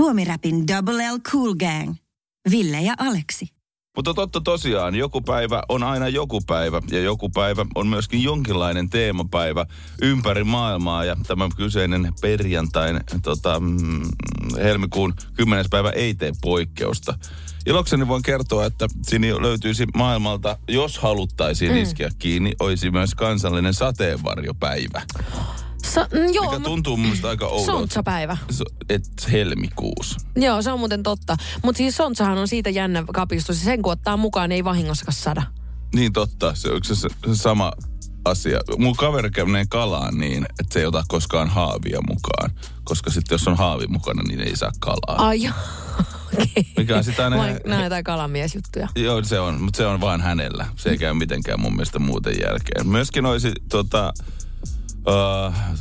Suomi-räpin Double L Cool Gang. Ville ja Aleksi. Mutta totta tosiaan, joku päivä on aina joku päivä ja joku päivä on myöskin jonkinlainen teemapäivä ympäri maailmaa ja tämä kyseinen perjantain tota, mm, helmikuun 10. päivä ei tee poikkeusta. Ilokseni voin kertoa, että siinä löytyisi maailmalta, jos haluttaisiin mm. iskeä kiinni, olisi myös kansallinen sateenvarjopäivä. Sa- mm, joo, Mikä tuntuu mun mielestä aika oudolta. Sontsapäivä. So, et helmikuussa. Joo, se on muuten totta. Mutta siis Sontsahan on siitä jännä kapistus. Ja sen kun ottaa mukaan, ei vahingossakaan sada. Niin totta, se on se, se sama asia. Mun kaveri menee kalaan niin, että se ei ota koskaan haavia mukaan. Koska sitten jos on haavi mukana, niin ei saa kalaa. Ai joo. Okei. Mikä on sitä Vain Nämä jotain kalamiesjuttuja. Joo, se on, mutta se on vaan hänellä. Se ei käy mitenkään mun mielestä muuten jälkeen. Myöskin olisi tota,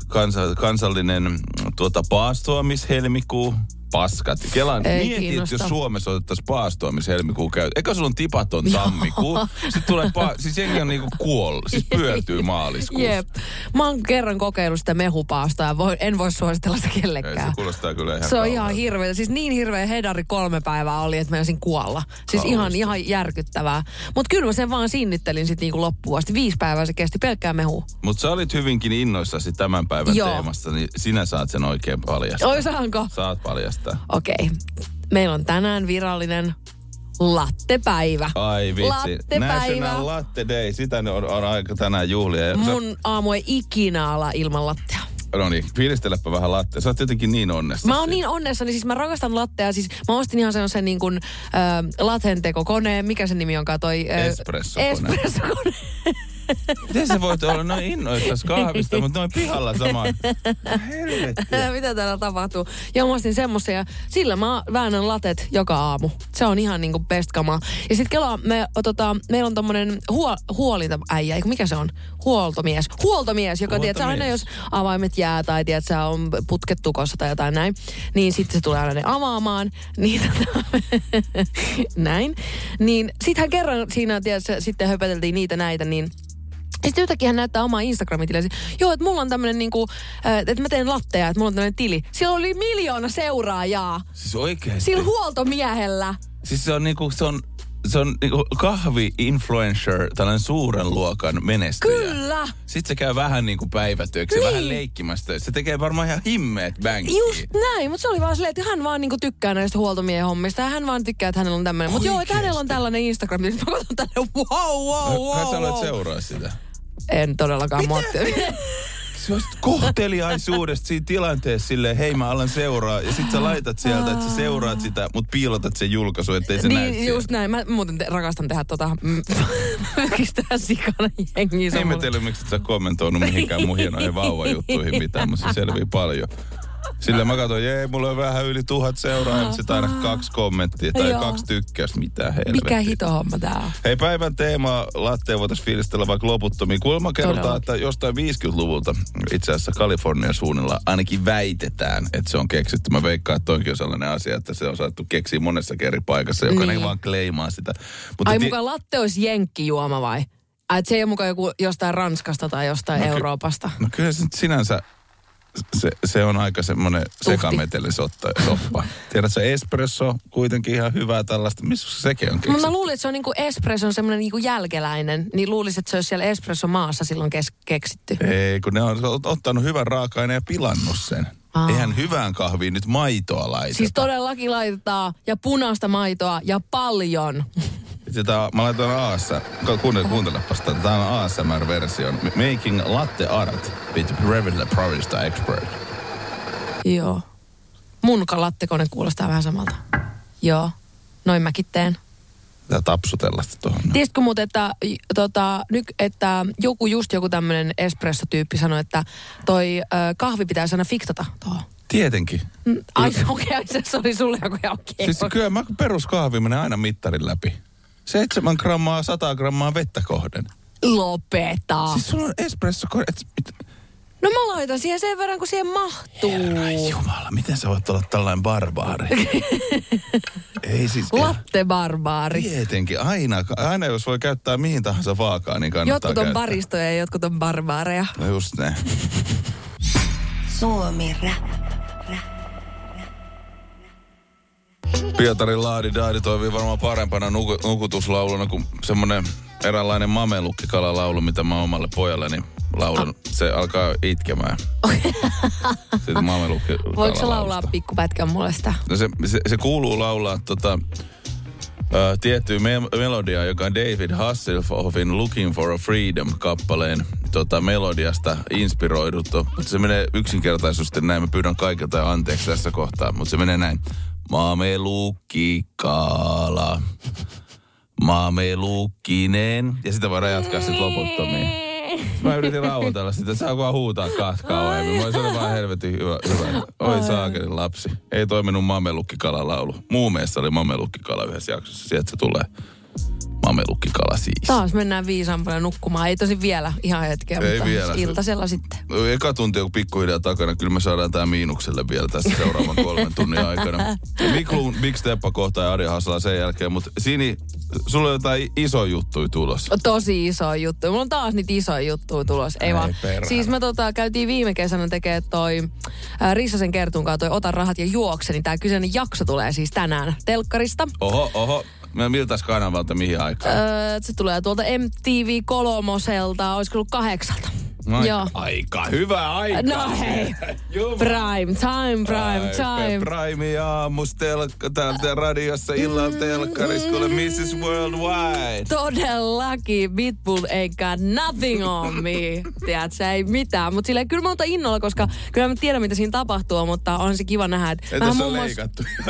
kansa, kansallinen tuota, paastoamishelmikuu. Paskat. Kelan, Ei mietit, kiinnosta. jos Suomessa otettaisiin paastoamishelmikuu käy. Eikö sulla on tipaton tammikuu? Sitten tulee, pa- siis jengi on niinku kuollut. Siis pyörtyy maaliskuussa. Jep. Mä oon kerran kokeillut sitä mehupaasta ja voi, en voi suositella sitä Ei, se kellekään. kuulostaa kyllä ihan Se on kauhealta. ihan hirveä. Siis niin hirveä hedari kolme päivää oli, että mä olisin kuolla. Siis ihan, ihan järkyttävää. Mutta kyllä mä sen vaan sinnittelin sitten niinku loppuun asti. Viisi päivää se kesti pelkkää mehu. Mutta sä olit hyvinkin innoissasi tämän päivän Joo. teemasta, niin sinä saat sen oikein paljastaa. Oi saanko? Saat paljastaa. Okei. Okay. Meillä on tänään virallinen lattepäivä. Ai vitsi. Lattepäivä. National Latte Day, sitä on, on aika tänään juhlia. Ja sä- Mun aamu ei ikinä ala ilman lattea. No niin, fiilistelepä vähän lattea. Sä oot jotenkin niin onnessa. Mä oon niin onnessani, siis mä rakastan lattea. Siis mä ostin ihan sellaisen niin kuin äh, latentekokoneen. Mikä sen nimi onkaan toi? Äh, Espressokone. Espressokone. Miten sä voit olla noin innoissasi kahvista, mutta noin pihalla sama. Helvettiä. Mitä täällä tapahtuu? Ja mä ostin semmosia ja sillä mä väännän latet joka aamu. Se on ihan niinku best kamaa. Ja sit kelaa, me, tota, meillä on tommonen huo, huolitaäijä, eikö mikä se on? Huoltomies. Huoltomies, joka tiedät, aina jos avaimet jää tai tiedät, sä on putket tukossa tai jotain näin, niin sitten se tulee aina ne avaamaan. Niin tota, näin. Niin sit kerran siinä, tiedät, sitten höpöteltiin niitä näitä, niin ja sitten yhtäkkiä hän näyttää omaa Instagram-tiliä. Joo, että mulla on tämmönen niinku, että mä teen latteja, että mulla on tämmönen tili. Siellä oli miljoona seuraajaa. Siis oikeesti. Sillä huoltomiehellä. Siis se on niinku, se on, se on niinku kahvi-influencer, tällainen suuren luokan menestyjä. Kyllä. Sitten se käy vähän niinku päivätyöksi, Niin. vähän leikkimässä töissä. Se tekee varmaan ihan himmeet bänkiä. Just näin, mutta se oli vaan silleen, että hän vaan niinku tykkää näistä huoltomiehen hommista ja hän vaan tykkää, että hänellä on tämmöinen. Mutta joo, että hänellä on tällainen Instagram, niin mä katson tänne, wow, wow, wow, Kai sä wow. seuraa sitä. En todellakaan muotti. Se on kohteliaisuudesta siinä tilanteessa silleen, hei mä alan seuraa. Ja sit sä laitat sieltä, että sä seuraat sitä, mutta piilotat sen julkaisu, ettei se näy niin, just näin. Mä muuten te, rakastan tehdä tota, mm, mykistää sikana jengiä. On mulle- Ihmettelen, miksi et sä kommentoinut mihinkään mun hienoihin vauvajuttuihin mutta se selvii paljon. Sillä mä katsoin, jee, mulla on vähän yli tuhat seuraajaa, sitten aina kaksi kommenttia tai Joo. kaksi tykkäystä, mitä helvettiä. Mikä hitohomma tää on? Hei, päivän teema lattea voitaisiin fiilistellä vaikka loputtomiin. Kuulemma kerrotaan, että jostain 50-luvulta itse asiassa Kalifornian suunnilla ainakin väitetään, että se on keksitty. Mä veikkaan, että toinkin on sellainen asia, että se on saattu keksiä monessakin eri paikassa, joka Niin. niin. vaan kleimaa sitä. Mutta Ai ti- mukaan latte olisi jenkkijuoma vai? Ai, et se ei ole mukaan joku jostain Ranskasta tai jostain No Euroopasta. No kyllä se nyt sinänsä, se, se on aika semmoinen sekametelisotta soppa. Tiedätkö, espresso kuitenkin ihan hyvää tällaista. Missä sekin on Mutta keksitty? mä luulin, että se on niinku espresson semmoinen niinku jälkeläinen. Niin luulisin, että se olisi siellä espresso maassa silloin kes- keksitty. Ei, kun ne on ot- ottanut hyvän raaka-aineen ja pilannut sen. Aa. Eihän hyvään kahviin nyt maitoa laiteta. Siis todellakin laitetaan ja punaista maitoa ja paljon. Sitä, mä laitoin AS, kuuntele, kuuntelepas tätä. Tämä on ASMR-versio. Making latte art with Revilla Barista Expert. Joo. Mun lattekone kuulostaa vähän samalta. Joo. Noin mäkin teen. Tää tapsutella sitä tuohon. Tiesitkö muuten, että, tota, nyt, että joku just joku tämmöinen espresso-tyyppi sanoi, että toi ö, kahvi pitäisi aina fiktata tuohon. Tietenkin. Mm, Ai okei, okay, se oli sulle joku okei. Siis kyllä mä peruskahvi menee aina mittarin läpi. 7 grammaa, 100 grammaa vettä kohden. Lopeta. Siis sulla on espresso... No mä laitan siihen sen verran, kun siihen mahtuu. Herra Jumala, miten sä voit olla tällainen barbaari? Ei siis... Latte barbaari. Tietenkin, aina, aina jos voi käyttää mihin tahansa vaakaa, niin kannattaa Jotkut on käyttää. baristoja ja jotkut on barbaareja. No just näin. Suomi Rap. Pietarin Laadi Daadi toimii varmaan parempana nuku, nukutuslauluna kuin semmonen eräänlainen mamelukkikala-laulu, mitä mä omalle pojalleni laulan. Se alkaa itkemään. Sitten mamelukki Voiko sä laulaa pikkupätkän mulle sitä? No se, se, se kuuluu laulaa tota, ö, tiettyä me- melodiaa, joka on David Hasselhoffin Looking for a Freedom-kappaleen tota, melodiasta inspiroiduttu. Mutta se menee yksinkertaisesti näin. Mä pyydän kaikilta anteeksi tässä kohtaa, mutta se menee näin. Mamelukkikala. Mamelukkinen. Ja sitä voidaan jatkaa sitten loputtomiin. Mä yritin rauhoitella sitä, saa vaan huutaa kahta kauemmin. Mä se oli vaan helvetin hyvä. hyvä. Oi saakeli lapsi. Ei toiminut mamelukkikala laulu. Muu mielestä oli mamelukkikala yhdessä jaksossa. Sieltä se tulee. Mamelukkikala siis. Taas mennään viisaampana nukkumaan. Ei tosi vielä ihan hetkeä, Ei mutta vielä. iltasella sitten. No, Eka tunti on pikkuhiljaa takana. Kyllä me saadaan tää miinukselle vielä tässä seuraavan kolmen tunnin aikana. Ja Miklun Big Steppa kohtaa ja Ari Hasala sen jälkeen. Mutta Sini, sulla on jotain iso juttuja tulossa. Tosi iso juttu. Mulla on taas niitä isoja juttuja tulos. Ei Ei vaan. perhana. Siis me tota, käytiin viime kesänä tekee toi äh, Rissasen kertunkaan toi Ota rahat ja juokse, niin tää kyseinen jakso tulee siis tänään telkkarista. Oho, oho. Mä miltäs kanavalta mihin aikaan? Öö, se tulee tuolta MTV Kolomoselta, olisiko ollut kahdeksalta. Aika, Joo. aika hyvä aika. No hei. Prime time, prime Ai, time. Prime aamus telkka, täältä radiossa illan telkkarissa, kuule Mrs. Worldwide. Todellakin, Bitbull ain't got nothing on me. Tiedätkö, ei mitään. Mutta silleen kyllä mä otan innolla, koska kyllä mä tiedän, mitä siinä tapahtuu, mutta on se kiva nähdä, että Entä se on muassa- leikattu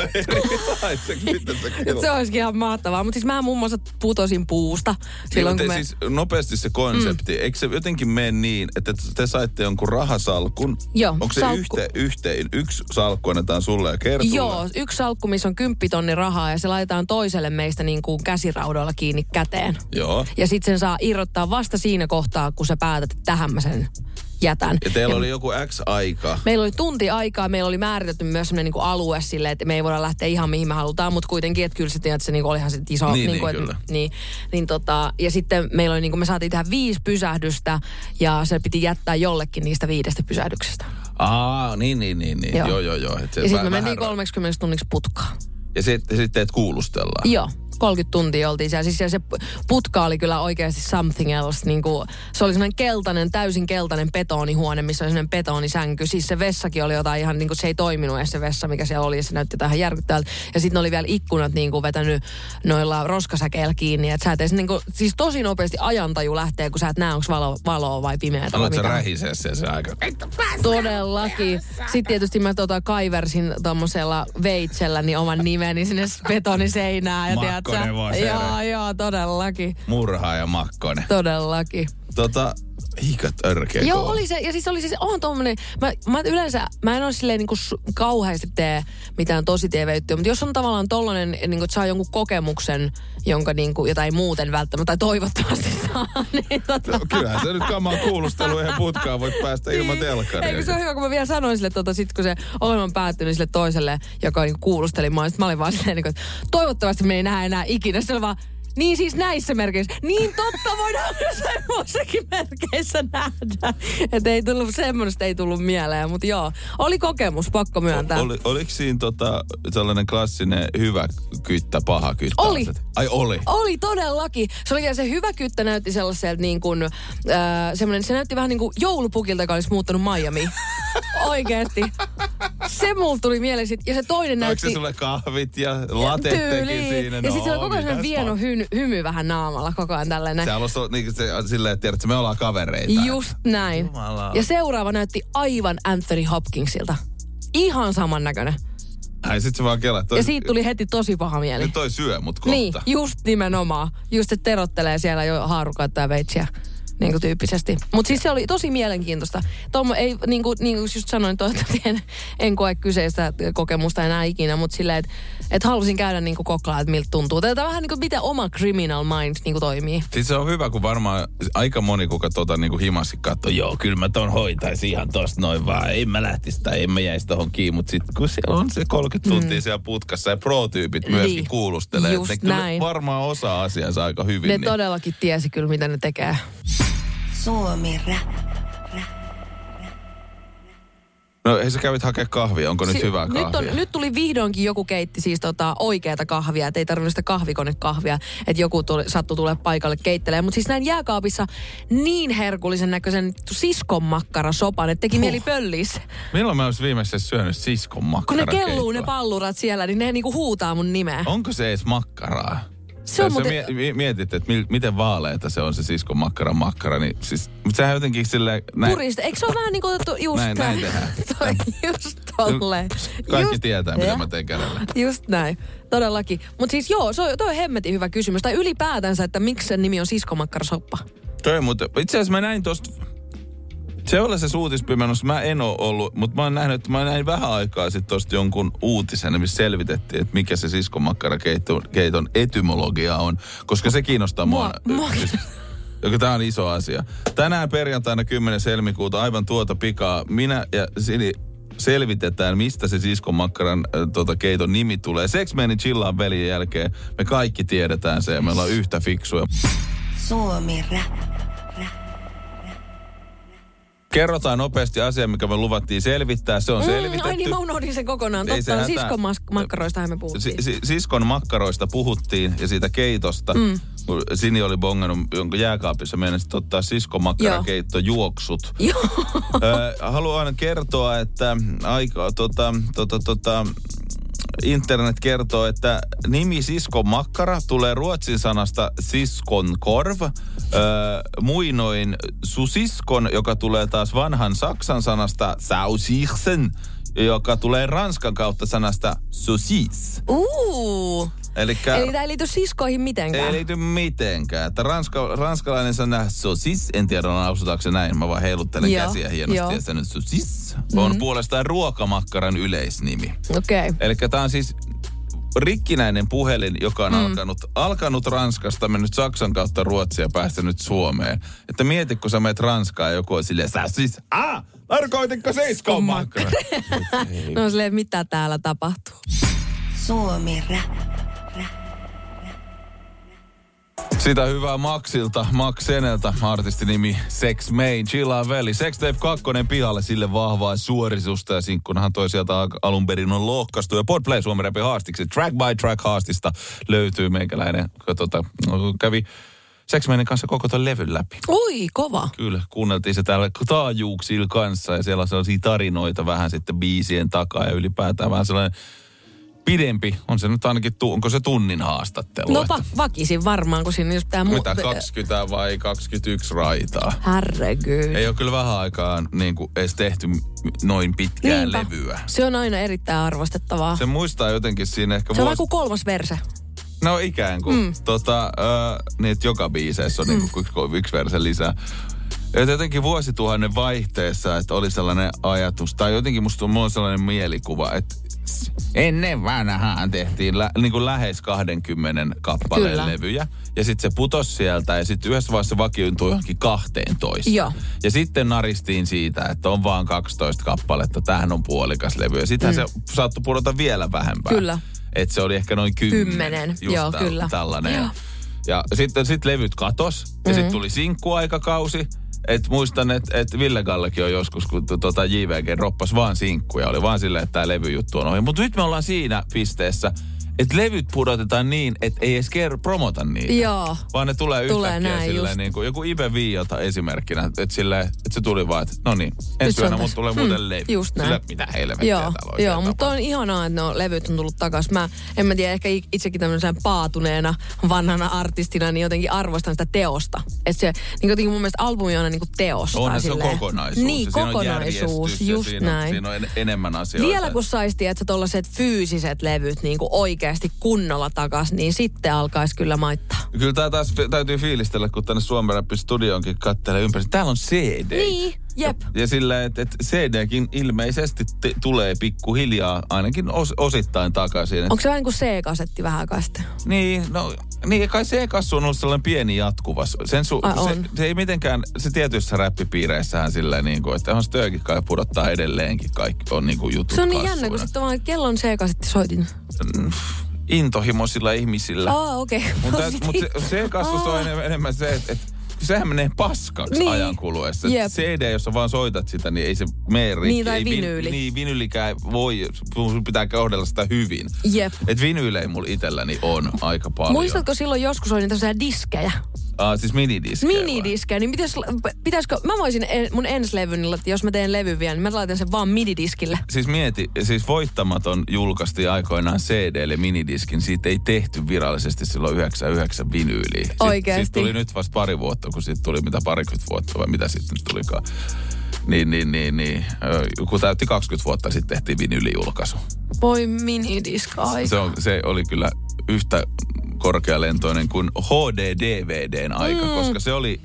se? Se olisikin ihan mahtavaa. Mutta siis mä muun muassa putosin puusta silloin, kun me... siis nopeasti se konsepti, mm. eikö se jotenkin mene niin, että te saitte jonkun rahasalkun? Joo, Onko se salkku. yhteen, yhteen, yksi salkku annetaan sulle ja kertulle? Joo, yksi salkku, missä on kymppitonni rahaa ja se laitetaan toiselle meistä niin kuin käsiraudoilla kiinni käteen. Joo. Ja sitten sen saa irrottaa vasta siinä kohtaa, kun sä päätät, että tähän mä sen jätän. Ja teillä oli joku X aika. Meillä oli tunti aikaa, meillä oli määritetty myös sellainen niin alue silleen, että me ei voida lähteä ihan mihin me halutaan, mutta kuitenkin, että kyllä se, tiedät, se niin kuin olihan se iso. Niin, niin, kuin, kyllä. että, niin, niin tota, ja sitten meillä oli, niin kuin, me saatiin tehdä viisi pysähdystä ja se piti jättää jollekin niistä viidestä pysähdyksestä. Aa, niin, niin, niin. niin. Joo, joo, joo. joo. Et se Ja sitten me mentiin vähän- 30 tunniksi putkaan. Ja sitten sit teet kuulustellaan. Joo, 30 tuntia oltiin siellä. Siis siellä se putka oli kyllä oikeasti something else. Niin kuin, se oli semmoinen keltainen, täysin keltainen betonihuone, missä oli semmoinen betonisänky. Siis se vessakin oli jotain ihan, niin kuin se ei toiminut edes se vessa, mikä siellä oli. Ja se näytti tähän järkyttävältä. Ja sitten oli vielä ikkunat niin kuin vetänyt noilla roskasäkeillä kiinni. Että sä et edes, niin kuin, siis tosi nopeasti ajantaju lähtee, kun sä et näe, onko valo, valoa vai vai Aloit sä rähisee siellä se aika. Todellakin. Sitten tietysti mä tota kaiversin tommosella veitsellä niin oman nimeni sinne betoniseinään. Ja Makkonen vaan se Joo, joo, todellakin. Murhaa ja makkonen. Todellakin. Tota, hiikat örkeä Joo, kova. oli se. Ja siis oli se, on tommonen, mä, mä yleensä, mä en ole silleen niinku kauheasti tee mitään tosi tv mutta jos on tavallaan tollanen, niinku, että saa jonkun kokemuksen, jonka niinku, jota ei muuten välttämättä, tai toivottavasti saa, niin tota, No, Kyllähän se nyt kamaa kuulustelu ihan putkaan voit päästä ilman telkkaria. Eikö se on hyvä, kun mä vielä sanoin sille, tota, sit kun se ohjelma on päättynyt sille toiselle, joka niinku kuulusteli mua, sit mä olin vaan silleen, niinku, että toivottavasti me ei näe enää ikinä. Se vaan, niin siis näissä merkeissä. Niin totta, voidaan myös semmoissakin merkeissä nähdä. Että ei tullut, semmoista ei tullut mieleen, mutta joo. Oli kokemus, pakko myöntää. Oli, oliko siinä tota, sellainen klassinen hyvä kyttä, paha kyttä? Oli. aset? Ai oli. Oli todellakin. Se oli se hyvä kyttä näytti sellaiselta niin kuin, äh, semmoinen, se näytti vähän niin kuin joulupukilta, joka olisi muuttanut Miami. Oikeesti. Se mulla tuli mieleen sit. Ja se toinen Oliko näytti... se sulle kahvit ja latettekin siinä? No, Ja sitten se oli koko ajan vieno paha. Hy, hymy vähän naamalla koko ajan tällainen. Se alussa niin se, silleen, että tiedät, että me ollaan kavereita. Just näin. Jumala. Ja seuraava näytti aivan Anthony Hopkinsilta. Ihan samannäköinen. Ai sit se vaan kelaa. Toi, Ja siitä tuli heti tosi paha mieli. Nyt toi syö mut kohta. Niin, just nimenomaan. Just, että terottelee siellä jo haarukoita ja veitsiä. Niin kuin tyyppisesti. Mutta siis se oli tosi mielenkiintoista. Tommo ei, niin kuin, niin kuin just sanoin, toivottavasti en, en koe kyseistä kokemusta enää ikinä, mutta silleen, että et halusin käydä niin kuin koklaa, että miltä tuntuu. Tätä vähän niin kuin miten oma criminal mind niin kuin toimii. Siis se on hyvä, kun varmaan aika moni, kuka tota niinku himasti katsoo, joo, kyllä mä ton hoitaisin ihan tosta noin vaan, en mä lähtisi tai en mä jäisi tohon kiinni, mutta sit kun siellä on se 30 tuntia siellä putkassa ja pro-tyypit myöskin Niin, kuulustelee, just että ne kyllä näin. varmaan osaa asiansa aika hyvin. Ne niin. todellakin tiesi kyllä, mitä ne tekee. Suomi Rap. No ei sä kävit hakea kahvia, onko nyt Si- hyvää kahvia? nyt, on, nyt tuli vihdoinkin joku keitti siis tota oikeata kahvia, että ei tarvinnut sitä kahvikonekahvia, että joku tuli, sattui tulee paikalle keittelemään. Mutta siis näin jääkaapissa niin herkullisen näköisen siskon makkarasopan, että teki mieli pöllis. Milloin mä olisin viimeksi syönyt siskon Kun ne kelluu ne pallurat siellä, niin ne niinku huutaa mun nimeä. Onko se edes makkaraa? Se on muuten- mie- mietit, että mi- miten vaaleita se on se siskon makkara makkara, niin siis, mutta sehän jotenkin silleen... Näin, Purista. Eikö se ole vähän niin kuin otettu just Näin- näin tehdään. Toi, just tolleen. Kaikki just, tietää, mitä Ja. mä teen kädellä. Just näin, todellakin. Mutta siis joo, se on, toi on hemmetin hyvä kysymys. Tai ylipäätänsä, että miksi sen nimi on siskomakkarasoppa. Toi, mutta itse asiassa mä näin tosta... Se oli se uutispimennus, mä en ole ollut, mutta mä oon nähnyt, että mä näin vähän aikaa sitten tosta jonkun uutisen, missä selvitettiin, että mikä se siskomakkarakeiton keiton etymologia on, koska se kiinnostaa mua. Mua- mua- Joka tämä on iso asia. Tänään perjantaina 10. helmikuuta aivan tuota pikaa minä ja Sini selvitetään, mistä se siskomakkaran äh, tota, keiton nimi tulee. Sex Manin chillaan veljen jälkeen me kaikki tiedetään se ja me ollaan yhtä fiksuja. Suomi Rap. Kerrotaan nopeasti asia, mikä me luvattiin selvittää. Se on selvitetty. ai niin, mä unohdin sen kokonaan. Ei se Totta, hätää. siskon mas- makkaroistahan me puhuttiin. Si- si- siskon makkaroista puhuttiin ja siitä keitosta. Mm. Sini oli bongannut, jonka jääkaapissa meinasi ottaa siskon makkarakeitto juoksut. Joo. Ö, haluan kertoa, että aika, tota, tota, tota, internet kertoo, että nimi siskon makkara tulee ruotsin sanasta siskon korv. Ö, muinoin susiskon, joka tulee taas vanhan saksan sanasta sausichsen, joka tulee ranskan kautta sanasta saucis. Uu. Elikkä, Eli tämä ei liity siskoihin mitenkään. ei liity mitenkään. Että ranska, ranskalainen sana saucis, en tiedä lausutaanko se näin, mä vaan heiluttelen Joo, käsiä hienosti joo. ja sanon saucis on puolestaan ruokamakkaran yleisnimi. Okei. Okay. Eli tämä on siis rikkinäinen puhelin, joka on mm. alkanut, alkanut Ranskasta, mennyt Saksan kautta Ruotsia ja päästänyt Suomeen. Että mieti, kun sä menet Ranskaan ja joku on silleen, sä siis, ah, tarkoititko seiskon makkara? No silleen, mitä täällä tapahtuu. Suomi Rap. Sitä hyvää Maxilta, Max Seneltä, artistinimi Sex Main, Chillaa Veli. Sex Tape 2 pihalle, sille vahvaa suorisusta ja sinkkunahan toi sieltä al- alun perin on lohkastu. Ja Podplay Suomen Rapin haastiksi, track by track haastista löytyy meikäläinen, joka tota, kävi Sex Mainin kanssa koko ton levyn läpi. Ui, kova. Kyllä, kuunneltiin se täällä taajuuksilla kanssa ja siellä on sellaisia tarinoita vähän sitten biisien takaa ja ylipäätään vähän sellainen pidempi, on se nyt ainakin, tu- onko se tunnin haastattelu? No va- vakisin varmaan, kun siinä just tää... mu- mitä, 20 vai 21 raitaa? Herregud. Ei ole kyllä vähän aikaa niin kuin edes tehty noin pitkää Niinpä. levyä. Se on aina erittäin arvostettavaa. Se, muistaa jotenkin siinä ehkä se on kuin kolmas verse. No ikään kuin. Mm. Tota, äh, niin, että joka biiseissä on mm. niin kuin yksi, yksi verse lisää. Et jotenkin vuosituhannen vaihteessa, että oli sellainen ajatus, tai jotenkin musta mulla on sellainen mielikuva, että s- ennen vanhaan tehtiin lä, niin kuin lähes 20 kappaleen Kyllä. levyjä. Ja sitten se putosi sieltä ja sitten yhdessä vaiheessa vakiintui johonkin 12. Joo. Ja sitten naristiin siitä, että on vaan 12 kappaletta, tämähän on puolikas levy. Ja sittenhän mm. se saattoi pudota vielä vähempää. Kyllä. Että se oli ehkä noin kymmenen. Kymmenen, Just joo, täl- kyllä. Tällainen. Joo. Ja sitten sit levyt katos. Ja Mm. sitten tuli sinkkuaikakausi. Et muistan, että et Ville Gallekin on joskus, kun tu- tota JVG droppas vaan sinkkuja. Oli vaan silleen, että tämä levyjuttu on ohi. Mutta nyt me ollaan siinä pisteessä, että levyt pudotetaan niin, että ei edes kerro promota niitä. Joo. Vaan ne tulee Tulee yhtäkkiä näin silleen just. niin kuin, joku Ibe Viiota esimerkkinä, että silleen, että se tuli vaan, että no niin, ensi yönä mut tulee Hmm, muuten levy. just näin. Sillä, mitä helvettiä Joo, joo oikein mutta on ihanaa, että no levyt on tullut takaisin. Mä en mä tiedä, ehkä itsekin tämmöisenä paatuneena vanhana artistina, niin jotenkin arvostan sitä teosta. Että se, niin jotenkin mun mielestä albumi on aina niin kuin teos. On, se on kokonaisuus. Niin, kokonaisuus, järjestys ja just siinä, näin. On, siinä on en, enemmän asioita. Vielä kun saisi, että tollaset fyysiset levyt niin kuin oikeasti kunnolla takas, niin sitten alkaisi kyllä maittaa. Kyllä tää taas täytyy fiilistellä, kun tänne Suomen studioonkin kattelee ympäri. Täällä on CD. Niin, jep. Ja sillä, että et CDkin ilmeisesti te, tulee pikkuhiljaa ainakin os, osittain takaisin. Et, Onko se vähän niin kuin C-kasetti vähän aikaa sitten? niin, no, niin kai C-kassu on ollut sellainen pieni jatkuva. Sen su, Ai, se, se, ei mitenkään, se tietyissä räppipiireissähän silleen niin kuin, että on Stöökin kai pudottaa edelleenkin kaikki on niin kuin jutut Se on niin kassuina. jännä, kun sitten vaan kellon C-kasetti soitin. Intohimoisilla ihmisillä. Aa, okei. Mutta Okay. mut se, se kasvus on enemmän, enemmän se, että et, sehän menee paskaksi Niin. ajan kuluessa. Jep. CD, jos sä vaan soitat sitä, niin ei se mene rikki. Niin, tai ei vin- vinyyli. Niin, vinyylikään voi, sun pitää kohdella sitä hyvin. Jep. Et vinyylejä mulla itselläni on aika paljon. Muistatko silloin joskus oli niitä diskejä? Ah, siis minidiskejä vai? Minidiskejä, niin pitäis, pitäisikö, mä voisin en, mun ensi levyn, että jos mä teen levyn vielä, niin mä laitan sen vaan minidiskille. Siis mieti, siis Voittamaton julkaisti aikoinaan CDlle minidiskin. Siitä ei tehty virallisesti silloin 99 vinyyliä. Sit- Oikeesti? Siitä tuli nyt vasta pari vuotta, kun siitä tuli mitä parikymmentä vuotta vai mitä sitten nyt tulikaan. Niin, niin, niin, niin. Kun täytti 20 vuotta, sitten tehtiin vinyylijulkaisu. Voi minidiska aika. Se, on, se oli kyllä yhtä korkealentoinen kuin HD-DVDn aika, mm. koska se oli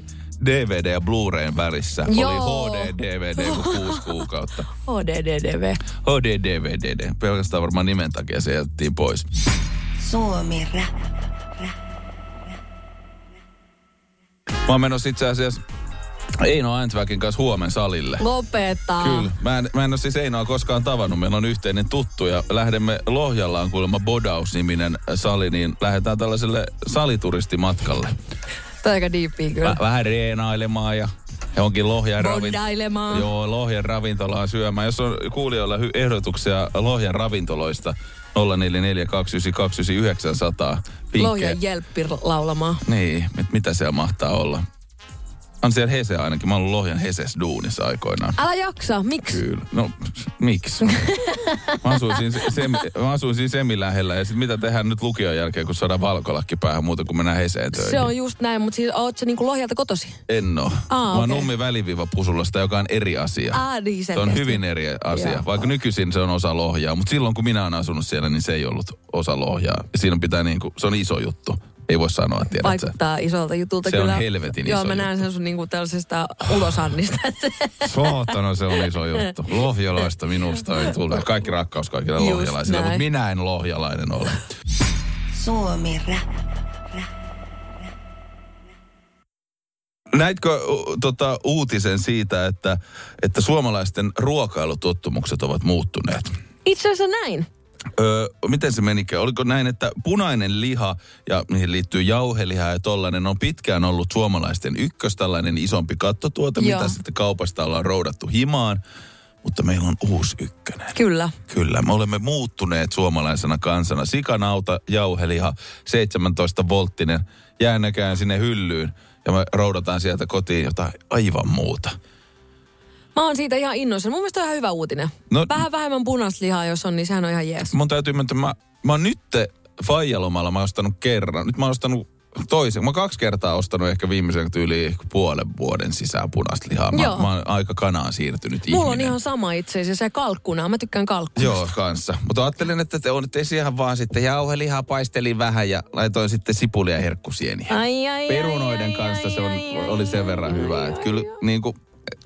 DVD ja Blu-rayn välissä. Joo. Oli HD-DVD kuin kuusi kuukautta. HDDDV. HD-DVD. Pelkästään varmaan nimen takia se jätettiin pois. Suomi Rap. Mä oon menossa itse asiassa Eino Antväkin kanssa huomen salille. Lopeta. Kyllä. Mä en, mä en ole siis Einoa koskaan tavannut. Meillä on yhteinen tuttu ja lähdemme Lohjallaan kuulemma Bodaus-niminen sali, niin lähdetään tällaiselle salituristimatkalle. Toi aika diippiä kyllä. Vä, vähän reenailemaan ja johonkin Lohjan ravintolaan. Bondailemaan. Joo, Lohjan ravintolaan syömään. Jos on kuulijoilla hy- ehdotuksia Lohjan ravintoloista, 0442990900. Lohjan jelppi laulamaan. Niin, mit, mitä siellä mahtaa olla? On siellä Hese ainakin. Mä oon ollut Lohjan Heses duunissa aikoinaan. Älä jaksa, miksi? Kyllä. No, miksi? Mä asuin siinä, sem, mä asuin siinä Semin lähellä ja sit mitä tehdään nyt lukion jälkeen, kun saadaan valkolakki päähän muuta kuin mennään Heseen töihin? Se on just näin, mutta siis oot sä niinku Lohjalta kotosi? En oo. Aa, Mä oon okei. Nummi väliviiva Pusulasta, joka on eri asia. Aa, niin se on hyvin eri asia. Joo. Vaikka nykyisin se on osa Lohjaa, mutta silloin kun minä olen asunut siellä, niin se ei ollut osa Lohjaa. Ja siinä pitää niinku, se on iso juttu. Ei voi sanoa, tiedätkö? Vaikuttaa isolta jutulta Se on kyllä. helvetin Joo, iso mä näen sen sun niinku tällaisesta ulosannista. Saatana, se on iso juttu. Lohjalaista minusta ei tule. Kaikki rakkaus kaikille Just lohjalaisille, näin. mutta minä en lohjalainen ole. Suomi Rap. Näitkö tota, uutisen siitä, että, että suomalaisten ruokailutottumukset ovat muuttuneet? Itse asiassa näin. Öö, miten se menikään? Oliko näin, että punainen liha ja mihin liittyy jauheliha ja tollainen on pitkään ollut suomalaisten ykkös, tällainen isompi kattotuote, Joo. mitä sitten kaupasta ollaan roudattu himaan. Mutta meillä on uusi ykkönen. Kyllä. Kyllä, me olemme muuttuneet suomalaisena kansana. Sikanauta, jauheliha, 17 volttinen, jäännäkään sinne hyllyyn ja me roudataan sieltä kotiin jotain aivan muuta. Mä oon siitä ihan innoissa. Mun mielestä on ihan hyvä uutinen. No- Vähän vähemmän punaista lihaa, jos on, niin sehän on ihan jees. Mun täytyy myöntää, mä, mä oon nyt Faijalomalla mä oon ostanut kerran. Nyt mä oon ostanut toisen. Mä oon kaksi kertaa ostanut ehkä viimeisen tyyli ehkä puolen vuoden sisään punaista lihaa. Mä, Joo. mä oon aika kanaan siirtynyt Mulla on ihminen. ihan sama itse asiassa. Ja kalkkuna. Mä tykkään kalkkunasta. Joo, kanssa. Mutta ajattelin, että te olette ihan vaan sitten jauhelihaa paistelin vähän ja laitoin sitten sipulia ja herkkusieniä. Ai, ai, Perunoiden ai, kanssa ai, se on, ai, oli sen verran ai, hyvä. ai, Että kyllä ai. niin kuin,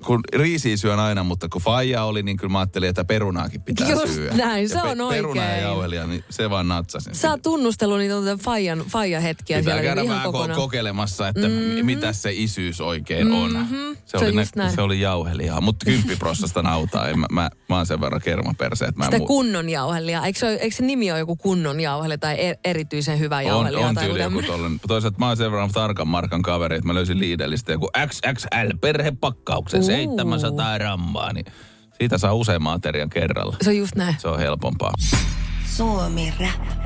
kun riisiä syön aina, mutta kun faija oli, niin kyllä mä ajattelin, että perunaakin pitää Just syödä. näin, se ja on Peruna ja oikein. jauhelia, niin se vaan natsasin. Sä oot tunnustellut niitä tuota fajan, fajan hetkiä Pitää siellä käydä ihan kokonaan. kokeilemassa, että mm-hmm. mitä se isyys oikein on. Mhm. Se, Se oli, on näin. se oli jauhelihaa, mutta kymppiprossasta nautaa. En, mä, mä, mä oon sen verran kermaperse, että mä Sitä mu- kunnon jauhelia. Eikö se, ole- eikö se nimi ole joku kunnon jauhelia tai e- erityisen hyvä on, jauhelia? on tai tyyli joku tollanen. Toisaalta mä oon sen verran tarkan markan kaveri, että mä löysin Liidelistä joku XXL perhepakkauksen. 700 rammaa, niin siitä saa useamman aterian kerralla. Se on just näin. Se on helpompaa. Suomi Rap.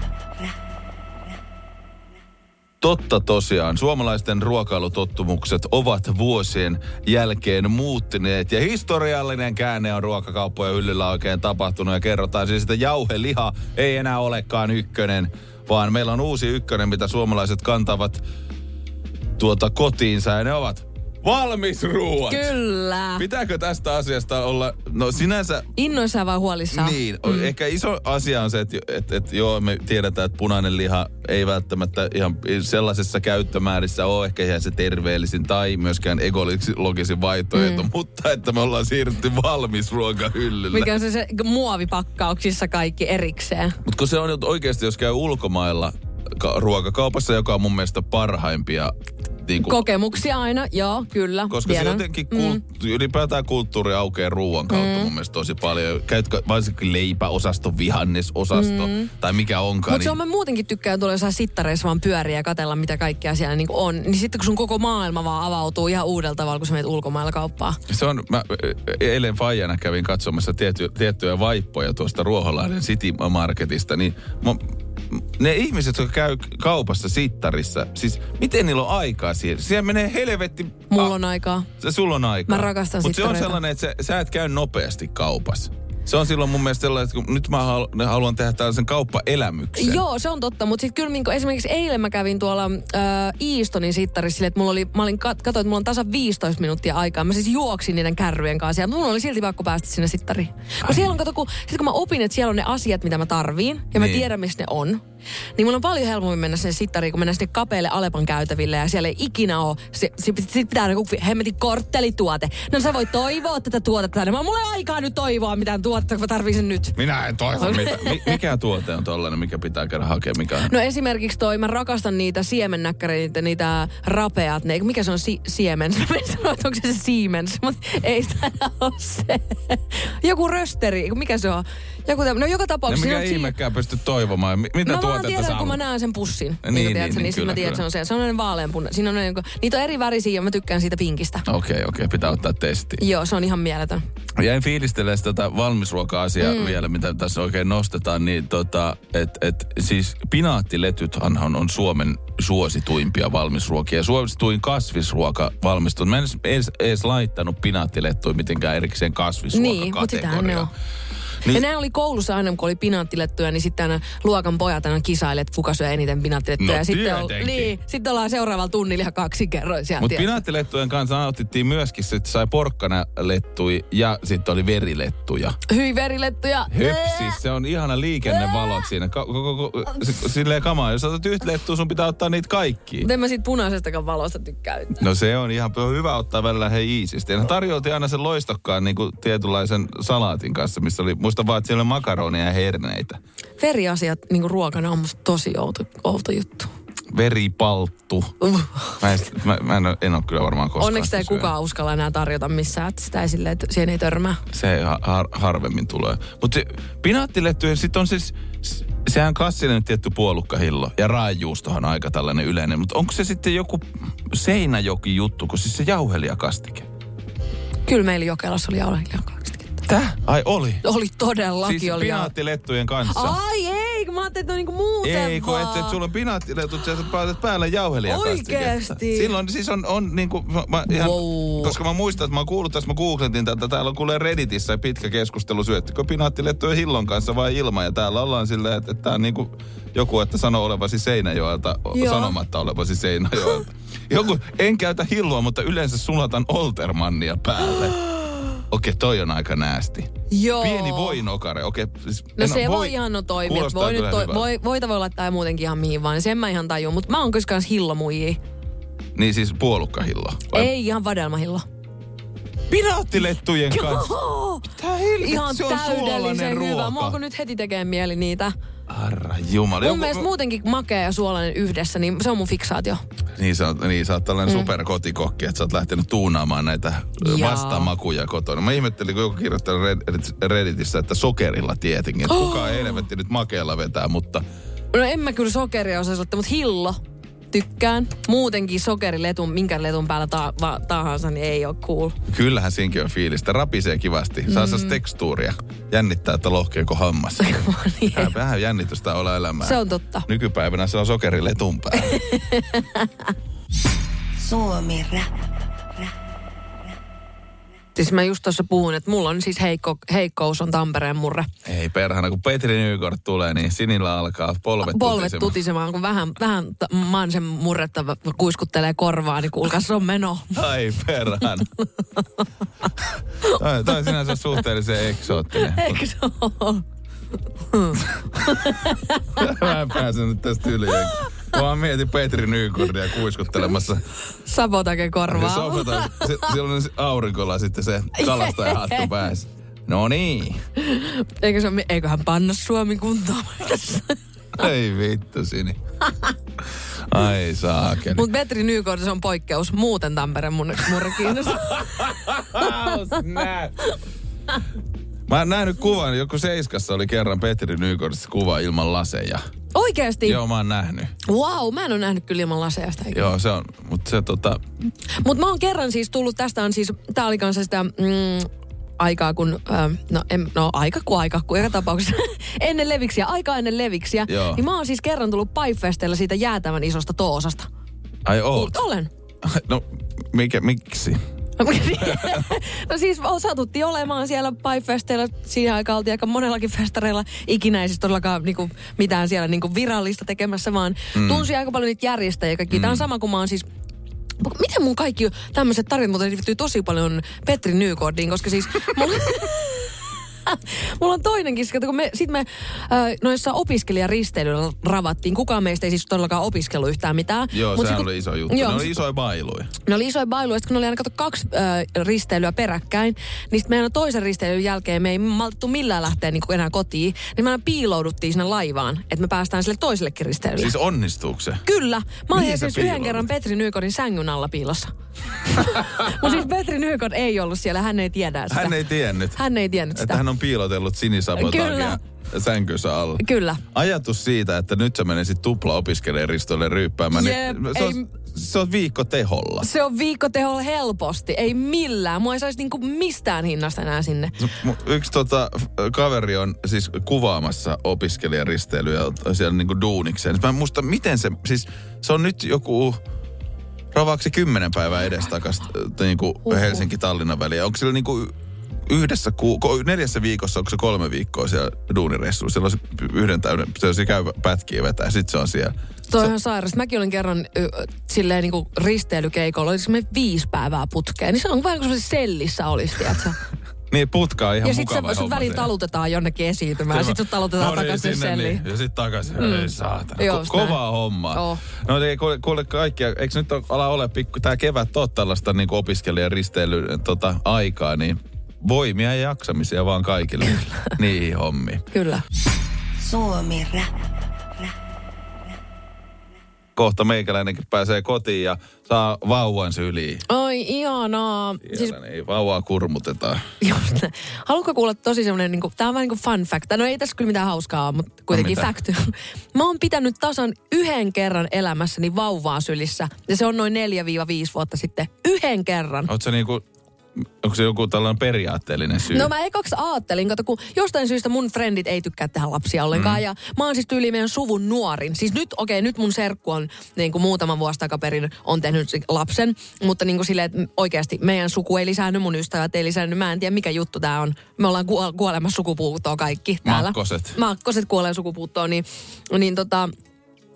Totta tosiaan, suomalaisten ruokailutottumukset ovat vuosien jälkeen muuttuneet ja historiallinen käänne on ruokakauppojen hyllyllä oikein tapahtunut ja kerrotaan siis, että jauheliha ei enää olekaan ykkönen, vaan meillä on uusi ykkönen, mitä suomalaiset kantavat tuota kotiinsa ja ne ovat valmisruuat. Kyllä. Pitääkö tästä asiasta olla, no sinänsä Innoissaan vai huolissaan? niin, mm. ehkä iso asia on se, että, että, että joo, me tiedetään, että punainen liha ei välttämättä ihan sellaisessa käyttömäärissä ole ehkä ihan se terveellisin tai myöskään ekologisin vaihtoehto, mm. mutta että me ollaan siirrytty valmisruokahyllylle. Mikä on se, se muovipakkauksissa kaikki erikseen. Mutta kun se on oikeasti, jos käy ulkomailla ka- ruokakaupassa, joka on mun mielestä parhaimpia niinku, Kokemuksia aina, joo, kyllä. koska se tiedän. jotenkin kult, ylipäätään kulttuuri aukeaa ruoan kautta mm. mun mielestä tosi paljon. Käytkö varsinkin leipäosasto, vihannesosasto mm. tai mikä onkaan. Mutta se on, mä muutenkin tykkään tuolla jossain sittareissa vaan pyöriä ja katella, mitä kaikkea siellä niin on. Niin sitten kun sun koko maailma vaan avautuu ihan uudella tavalla, kun sä menet ulkomailla kauppaan. Se on, mä e, eilen Fajana kävin katsomassa tietty, tiettyjä vaippoja tuosta Ruoholahden City Marketista, niin mä, ne ihmiset, jotka käy kaupassa sittarissa, siis miten niillä on aikaa siihen? Siellä menee helvetti... Mulla on aikaa. Se sulla on aikaa. Mä rakastan Mutta se on sellainen, että sä, sä et käy nopeasti kaupassa. Se on silloin mun mielestä sellainen, että kun nyt mä halu- haluan tehdä tällaisen kauppaelämyksen. Joo, se on totta, mutta sitten kyllä niin esimerkiksi eilen mä kävin tuolla äh, Eastonin sittarissa silleen, että mulla oli, mä olin, kat, katsoin, että mulla on tasa 15 minuuttia aikaa. Mä siis juoksin niiden kärryjen kanssa ja mulla oli silti pakko päästä sinne sittariin. Kun siellä on, kato, kun, sit kun mä opin, että siellä on ne asiat, mitä mä tarviin ja mä Niin. tiedän, missä ne on, niin mulla on paljon helpommin mennä sinne sittariin, kun mennä sinne kapeille Alepan käytäville ja siellä ei ikinä ole. Se, se, sit pitää joku hemmetin korttelituote. No sä voit toivoa tätä tuotetta tänne. Mä mulla ei aikaa nyt toivoa mitään tuotetta, kun mä tarvin sen nyt. Minä en toivo mitä. Mi- mikä tuote on tollainen, mikä pitää käydä hakemaan? Mikä on? No esimerkiksi toi, mä rakastan niitä siemennäkkäreitä, niitä rapeat, ne, mikä se on, si- Siemens? Mä en sano, että onko se se Siemens, mutta ei sitä ole se. Joku rösteri, mikä se on? Joku tämmönen, no joka No tapauksessa. mikä siinä on si- ihmekään pysty toivomaan. Mi- Mitä Mä vaan tuotetta tiedän, sä kun mä näen sen pussin. Niin, Niin, niin, niin, tiedät, niin, niin, kyllä, mä tiedän, että se kyllä. on se. Se on vaaleanpunna. Siinä on niin, niitä on eri värisiä ja mä tykkään siitä pinkistä. Okei, okay, okei, okay, pitää ottaa testiin. Joo, se on ihan mieletön. Jäin fiilistelemään tätä valmisruoka-asiaa mm. vielä, mitä tässä oikein nostetaan, niin tota, et, et, siis pinaattiletythän on Suomen suosituimpia valmisruokia. Suosituin kasvisruoka valmistunut. Mä en edes, edes, laittanut pinaattilettuja mitenkään erikseen Niin, mutta sitähän ne on. Niin. Ja näin oli koulussa aina, kun oli pinaattilettuja, niin sitten aina luokan pojat aina kisailet, että kuka syö eniten pinaattilettuja. No ja sitten, tietenkin. niin, sitten ollaan seuraavalla tunnilla ihan kaksi kerroin sieltä. Mutta pinaattilettujen kanssa nautittiin myöskin, että sai porkkanalettuja ja sitten oli verilettuja. Hyi verilettuja. Höpsis, se on ihana liikennevalot siinä. Ka- silleen kamaa, jos otat yhtä lettua, sun pitää ottaa niitä kaikki. Mutta en mä siitä punaisestakaan valosta tykkää. No se on ihan on hyvä ottaa välillä hei iisisti. Ja tarjoltiin aina sen loistokkaan niin kuin tietynlaisen salaatin kanssa, missä oli, muista vaan, että siellä oli makaronia ja herneitä. Veriasiat niin ruokana on musta tosi outo, outo juttu. Veripalttu. Uh. Mä en, mä, mä en, ole- en ole kyllä varmaan koskaan Onneksi sitä ei kukaan uskalla enää tarjota missään, että sitä ei silleen, että siihen ei törmää. Se ha- har- harvemmin tulee. Mutta pinaattilettujen sitten on siis, sehän klassinen tietty puolukkahillo. Ja raajuustohan on aika tällainen yleinen. Mutta onko se sitten joku seinäjoki juttu, kun siis se jauhelijakastike? Kyllä meillä Jokelassa oli jauhelia Täh? Ai oli. Oli todellakin Siis oli pinaattilettujen kanssa. Ai ei, kun mä ajattelin, että on niinku muuten Ei, kun vaan. et, et sulla on pinaattiletut ja sä päätät päälle jauhelijakastiketta. Oikeesti? Silloin siis on, on niinku, mä, ihan, Wow. koska mä muistan, että mä oon kuullut tässä, mä googletin tätä, täällä on kuulee Redditissä pitkä keskustelu, syöttikö pinaattilettuja hillon kanssa vai ilman, ja täällä ollaan silleen, että, että tää on niinku joku, että sano olevasi Seinäjoelta, Joo. sanomatta olevasi Seinäjoelta. Joku, en käytä hilloa, mutta yleensä sulatan Oltermannia päälle. Okei, toi on aika näästi. Joo. Pieni voinokare, okei. Siis, No se voi ihan no toimia. Voi nyt toi, hyvältä. voi, voita voi laittaa muutenkin ihan mihin vaan. Sen mä ihan tajun. Mutta mä oon kyllä kans hillomuijia. Niin siis puolukkahillo. vai? Ei ihan vadelmahillo. Pinaattilettujen kanssa. Oh, Tää helvetti, ihan se on täydellisen hyvä. oonko nyt heti tekee mieli niitä. Arra jumala. Mun mielestä muutenkin makea ja suolainen yhdessä, niin se on mun fiksaatio. Niin sä, oot, niin sä oot tällainen mm. superkotikokki, että sä oot lähtenyt tuunaamaan näitä Jaa. vastamakuja kotona. Mä ihmettelin, kun joku kirjoittanut Red- Redditissä, että sokerilla tietenkin. Että kukaan ei helvetti nyt makealla vetää, mutta No en mä kyllä sokeria ottaa, mutta hillo tykkään. Muutenkin sokeriletun, minkä letun päällä ta- va- tahansa, niin ei ole cool. kyllähän siinkin on fiilistä. Rapisee kivasti. Saa mm. tekstuuria. Jännittää, että lohkeeko hammas. Vähän- Vähän jännitystä olla elämää. Se on totta. Nykypäivänä se on sokeriletun päällä. Suomi Rap. Siis mä just tuossa puhun, että mulla on siis heikko, heikkous on Tampereen murre. Ei perhana, kun Petri Nykort tulee, niin sinillä alkaa polvet, Polvet tutisemaan. tutisemaan, kun vähän, vähän t- mansen murretta kuiskuttelee korvaa, niin kuulkaa, se on meno. Ai perhana. toi, toi sinänsä suhteellisen eksoottinen. Ole? Mä en pääse nyt tästä yli. Mä vaan mietin Petri Nykordia kuiskuttelemassa. Sabotake korvaa. On se aurinkolla sitten se kalastajahattu päässä. No niin. Eikö se, eiköhän panna Suomi kuntoon. Ei vittu sini. Ai saakeli. Mutta Petri Nykort, se on poikkeus. Muuten Tampere mun murre kiinnostaa. Mä oon nähnyt kuvan, joku Seiskassa oli kerran Petri Nykortissa kuva ilman laseja. Oikeesti? Joo, mä oon nähnyt. Wow, mä en ole nähnyt kyllä ilman laseja sitä ikinä. Joo, se on, mutta se tota, Mutta mä oon kerran siis tullut, tästä on siis, tää oli kanssa sitä mm, aikaa kun, ähm, no, en, no aika kuin aika, kuin joka tapauksessa ennen leviksiä, aika ennen leviksiä. Joo. Niin mä oon siis kerran tullut Pipefestellä siitä jäätävän isosta toosasta. ai oot. Olen. No, mikä, miksi? no siis satuttiin olemaan siellä Pipefesteillä. Siihen aikaan oltiin aika monellakin festareilla. Ikinä ei siis todellakaan niinku, mitään siellä niinku virallista tekemässä, vaan mm. tunsi aika paljon niitä järjestäjiä. Kaikki. Mm. Tämä on sama kuin mä oon siis Miten mun kaikki tämmöiset tarinat muuten liittyy tosi paljon Petri Nykordiin, koska siis mulla, mulla on toinenkin, kato, kun me, sit me äh, noissa opiskelijaristeilyillä ravattiin. Kukaan meistä ei siis todellakaan opiskellut yhtään mitään. Joo, Mut sehän sit, oli iso juttu. Joo, ne oli isoja bailuja. ne oli isoja bailuja, kun ne oli aina kato kaksi äh, risteilyä peräkkäin, niin sitten meidän toisen risteilyn jälkeen me ei maltettu millään lähteä niin enää kotiin, niin me aina piilouduttiin sinne laivaan, että me päästään sille toisellekin risteilylle. Siis onnistuuko se? Kyllä. Mä olin siis yhden kerran Petri Nykodin sängyn alla piilossa. Mutta siis Petri Nykod ei ollut siellä, hän ei tiedä sitä. Hän ei tiennyt, hän ei tiennyt että sitä. hän on piilotellut sinisavon Kyllä. takia sänkynsä alla. Kyllä. Ajatus siitä, että nyt sä menisit tupla opiskelijaristolle ryyppäämään, Jep, niin se, ei- on, se on viikko teholla. Se on viikkoteholla helposti, ei millään. Mua ei saisi niinku mistään hinnasta enää sinne. Mu- Yksi tota, kaveri on siis kuvaamassa opiskelijaristeilyä siellä niinku duunikseen. Mä en muista, miten se, siis se on nyt joku ravaaksi kymmenen päivää edestakas niinku Helsinki-Tallinnan väliä. Onko sillä niinku yhdessä ku, ko- neljässä viikossa, onko se kolme viikkoa siellä duuniressuun? Siellä on se yhden täyden, se on se käy pätkiä vetää, sit se on siellä. Toi on ihan sairas. Mäkin olin kerran silleen niinku risteilykeikolla, oliko me viisi päivää putkeen. Niin se on vähän kuin se sellissä olisi, tiedätkö? Niin putka on ihan Ja sitten se, sut homma väliin talutetaan jonnekin esiintymään. Sitten sut talutetaan No niin, takaisin sinne selliin. Niin. Ja sitten takaisin. Mm. Ei saatana. Ko- Just kovaa näin. hommaa. Oh. No niin, kuule, kuule kaikkia, eikö nyt ala ole pikku, tää kevät ole tällaista niin opiskelijan risteily tota, aikaa, niin voimia ja jaksamisia vaan kaikille niihin hommiin. Kyllä. Suomi Rap. Kohta meikäläinenkin pääsee kotiin ja saa vauvan syliin. Oi, ihanaa. Siellä Siis, niin vauvaa kurmutetaan. just näin. Haluatko kuulla tosi semmoinen, niin kuin, tämä on vähän niin kuin fun fact. No ei tässä kyllä mitään hauskaa, mutta kuitenkin mitä? fact. Mä oon pitänyt tasan yhden kerran elämässäni vauvaa sylissä. Ja se on noin 4-5 vuotta sitten. Yhden kerran. Oot se niinku, onko se joku tällainen periaatteellinen syy? No mä ekaksi ajattelin, kato kun jostain syystä mun frendit ei tykkää tehdä lapsia ollenkaan. Mm. Ja mä oon siis tyyli meidän suvun nuorin. Siis nyt, okei, nyt mun serkku on niin kuin muutama vuosi takaperin on tehnyt se lapsen. Mutta niin kuin silleen, että oikeasti meidän suku ei lisännyt, mun ystävät ei lisännyt. Mä en tiedä mikä juttu tää on. Me ollaan kuol- kuolemassa sukupuuttoon kaikki täällä. Makkoset. Makkoset kuolee sukupuuttoon, niin, niin tota...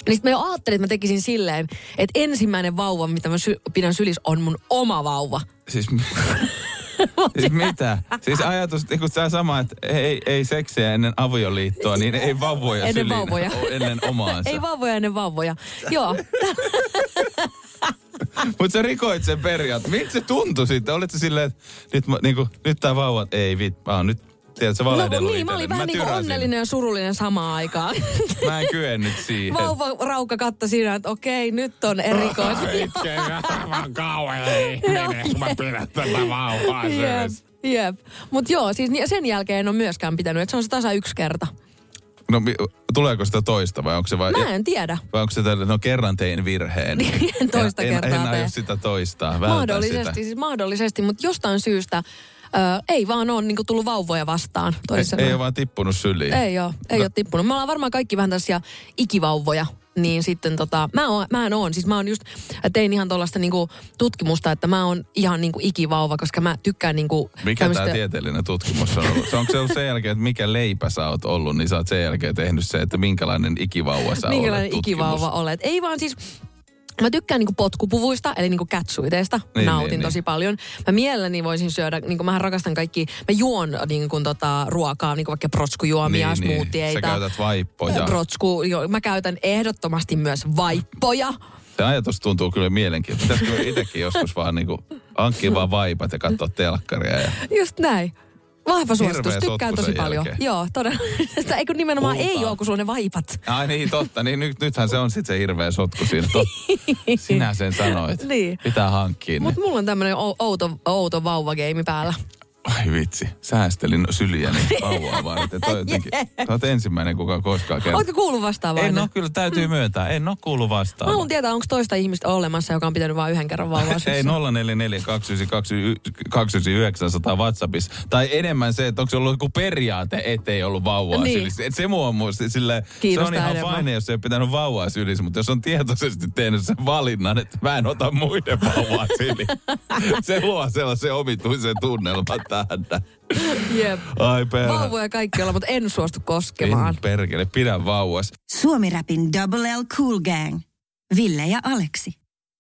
Niin sit mä jo ajattelin, että mä tekisin silleen, että ensimmäinen vauva, mitä mä sy- pidän sylissä, on mun oma vauva. Siis, siis mitä? Siis ajatus, niin kuin tämä sama, että ei, ei seksiä ennen avioliittoa, niin ei vauvoja Ennen syliin vauvoja. ennen omaansa. Ei vauvoja ennen vauvoja. Joo, Mutta sä rikoit sen periaatteen. Miltä se tuntui sitten? Olit sä silleen, että nyt, mä, niinku, nyt tää vauva, ei vit, mä oon nyt, tiedätkö, No valehdellut niin, mä olin vähän niin kuin tyräsin. onnellinen ja surullinen samaan aikaan. Mä en kyennyt siihen. Vauva Raukka katsoi siinä, että okei, nyt on erikois. Itse aivan kauhean ihminen, kun mä pidän tätä vauvaa Jep. Mutta joo, siis sen jälkeen en ole myöskään pitänyt, että se on se tasa yksi kerta. No tuleeko sitä toista vai onko se vai... Mä en tiedä. Vai onko se tällä, no kerran tein virheen. En toista en, kertaa en, en aio sitä toistaa, Mahdollisesti, sitä. siis mahdollisesti, mutta jostain syystä ö, ei vaan ole niinku tullut vauvoja vastaan. Ei, ei ole vaan tippunut syliin. Ei ole, ei No. ole tippunut. Me ollaan varmaan kaikki vähän tällaisia ikivauvoja. Niin sitten tota, mä, oon, mä en oon, siis mä oon just, tein ihan tuollaista niinku tutkimusta, että mä oon ihan niinku ikivauva, koska mä tykkään niinku Mikä tämmöstä- tämä tieteellinen tutkimus on ollut? Se onko se ollut sen jälkeen, että mikä leipä sä oot ollut, niin sä oot sen jälkeen tehnyt se, että minkälainen ikivauva sä Minkälainen olet tutkimus. ikivauva olet. Ei vaan siis, mä tykkään niinku potkupuvuista, eli niinku catsuiteista. Niin, Niin, Nautin niin, niin, tosi niin. paljon. Mä mielelläni voisin syödä, niinku mähän rakastan kaikki, mä juon niinku tota ruokaa, niinku vaikka protskujuomia, niin, Sä smoothieita. käytät vaippoja. Protsku, jo, mä käytän ehdottomasti myös vaippoja. Se ajatus tuntuu kyllä mielenkiintoista. Pitäisikö itsekin joskus vaan niinku hankkia vaan vaipat ja katsoa telkkaria. Ja... Just näin. Vahva suositus, tykkään tosi paljon. jälkeen. Joo, todella. Sitä eikö nimenomaan ei Puhutaan. ole, kun sulla ne vaipat. Ai niin, totta. Niin nyt, nythän se on sitten se hirveä sotku siinä. Tot, sinä sen sanoit. Niin. Pitää hankkia. Mutta mulla on tämmönen ou- outo, outo vauvageimi päällä. Ai vitsi, säästelin syliäni vauvaa varten. Toi, jotenkin, toi oot ensimmäinen, kuka koskaan kertonut. Ootko kuullut vastaavaa? En ole kyllä, täytyy myöntää. En ole kuullut Mä vastaavaa. haluan tietää, onko toista ihmistä olemassa, joka on pitänyt vain yhden kerran vauvaa Ei sylissä. 044 299 WhatsAppissa. Tai enemmän se, että onko se ollut joku periaate, ettei ollut vauvaa Niin. sylissä. Et se mua on silleen, se on ihan enemmän. fine, jos ei ole pitänyt vauvaa sylissä, mutta jos on tietoisesti tehnyt sen valinnan, että mä en ota muiden vauvaa syliin. se luo sellaisen omituisen tunnelman tähän. Jep. Ai perä. Vauvoja kaikki olla, mutta en suostu koskemaan. En perkele, pidä vauvas. Suomi Rapin Double L Cool Gang. Ville ja Aleksi.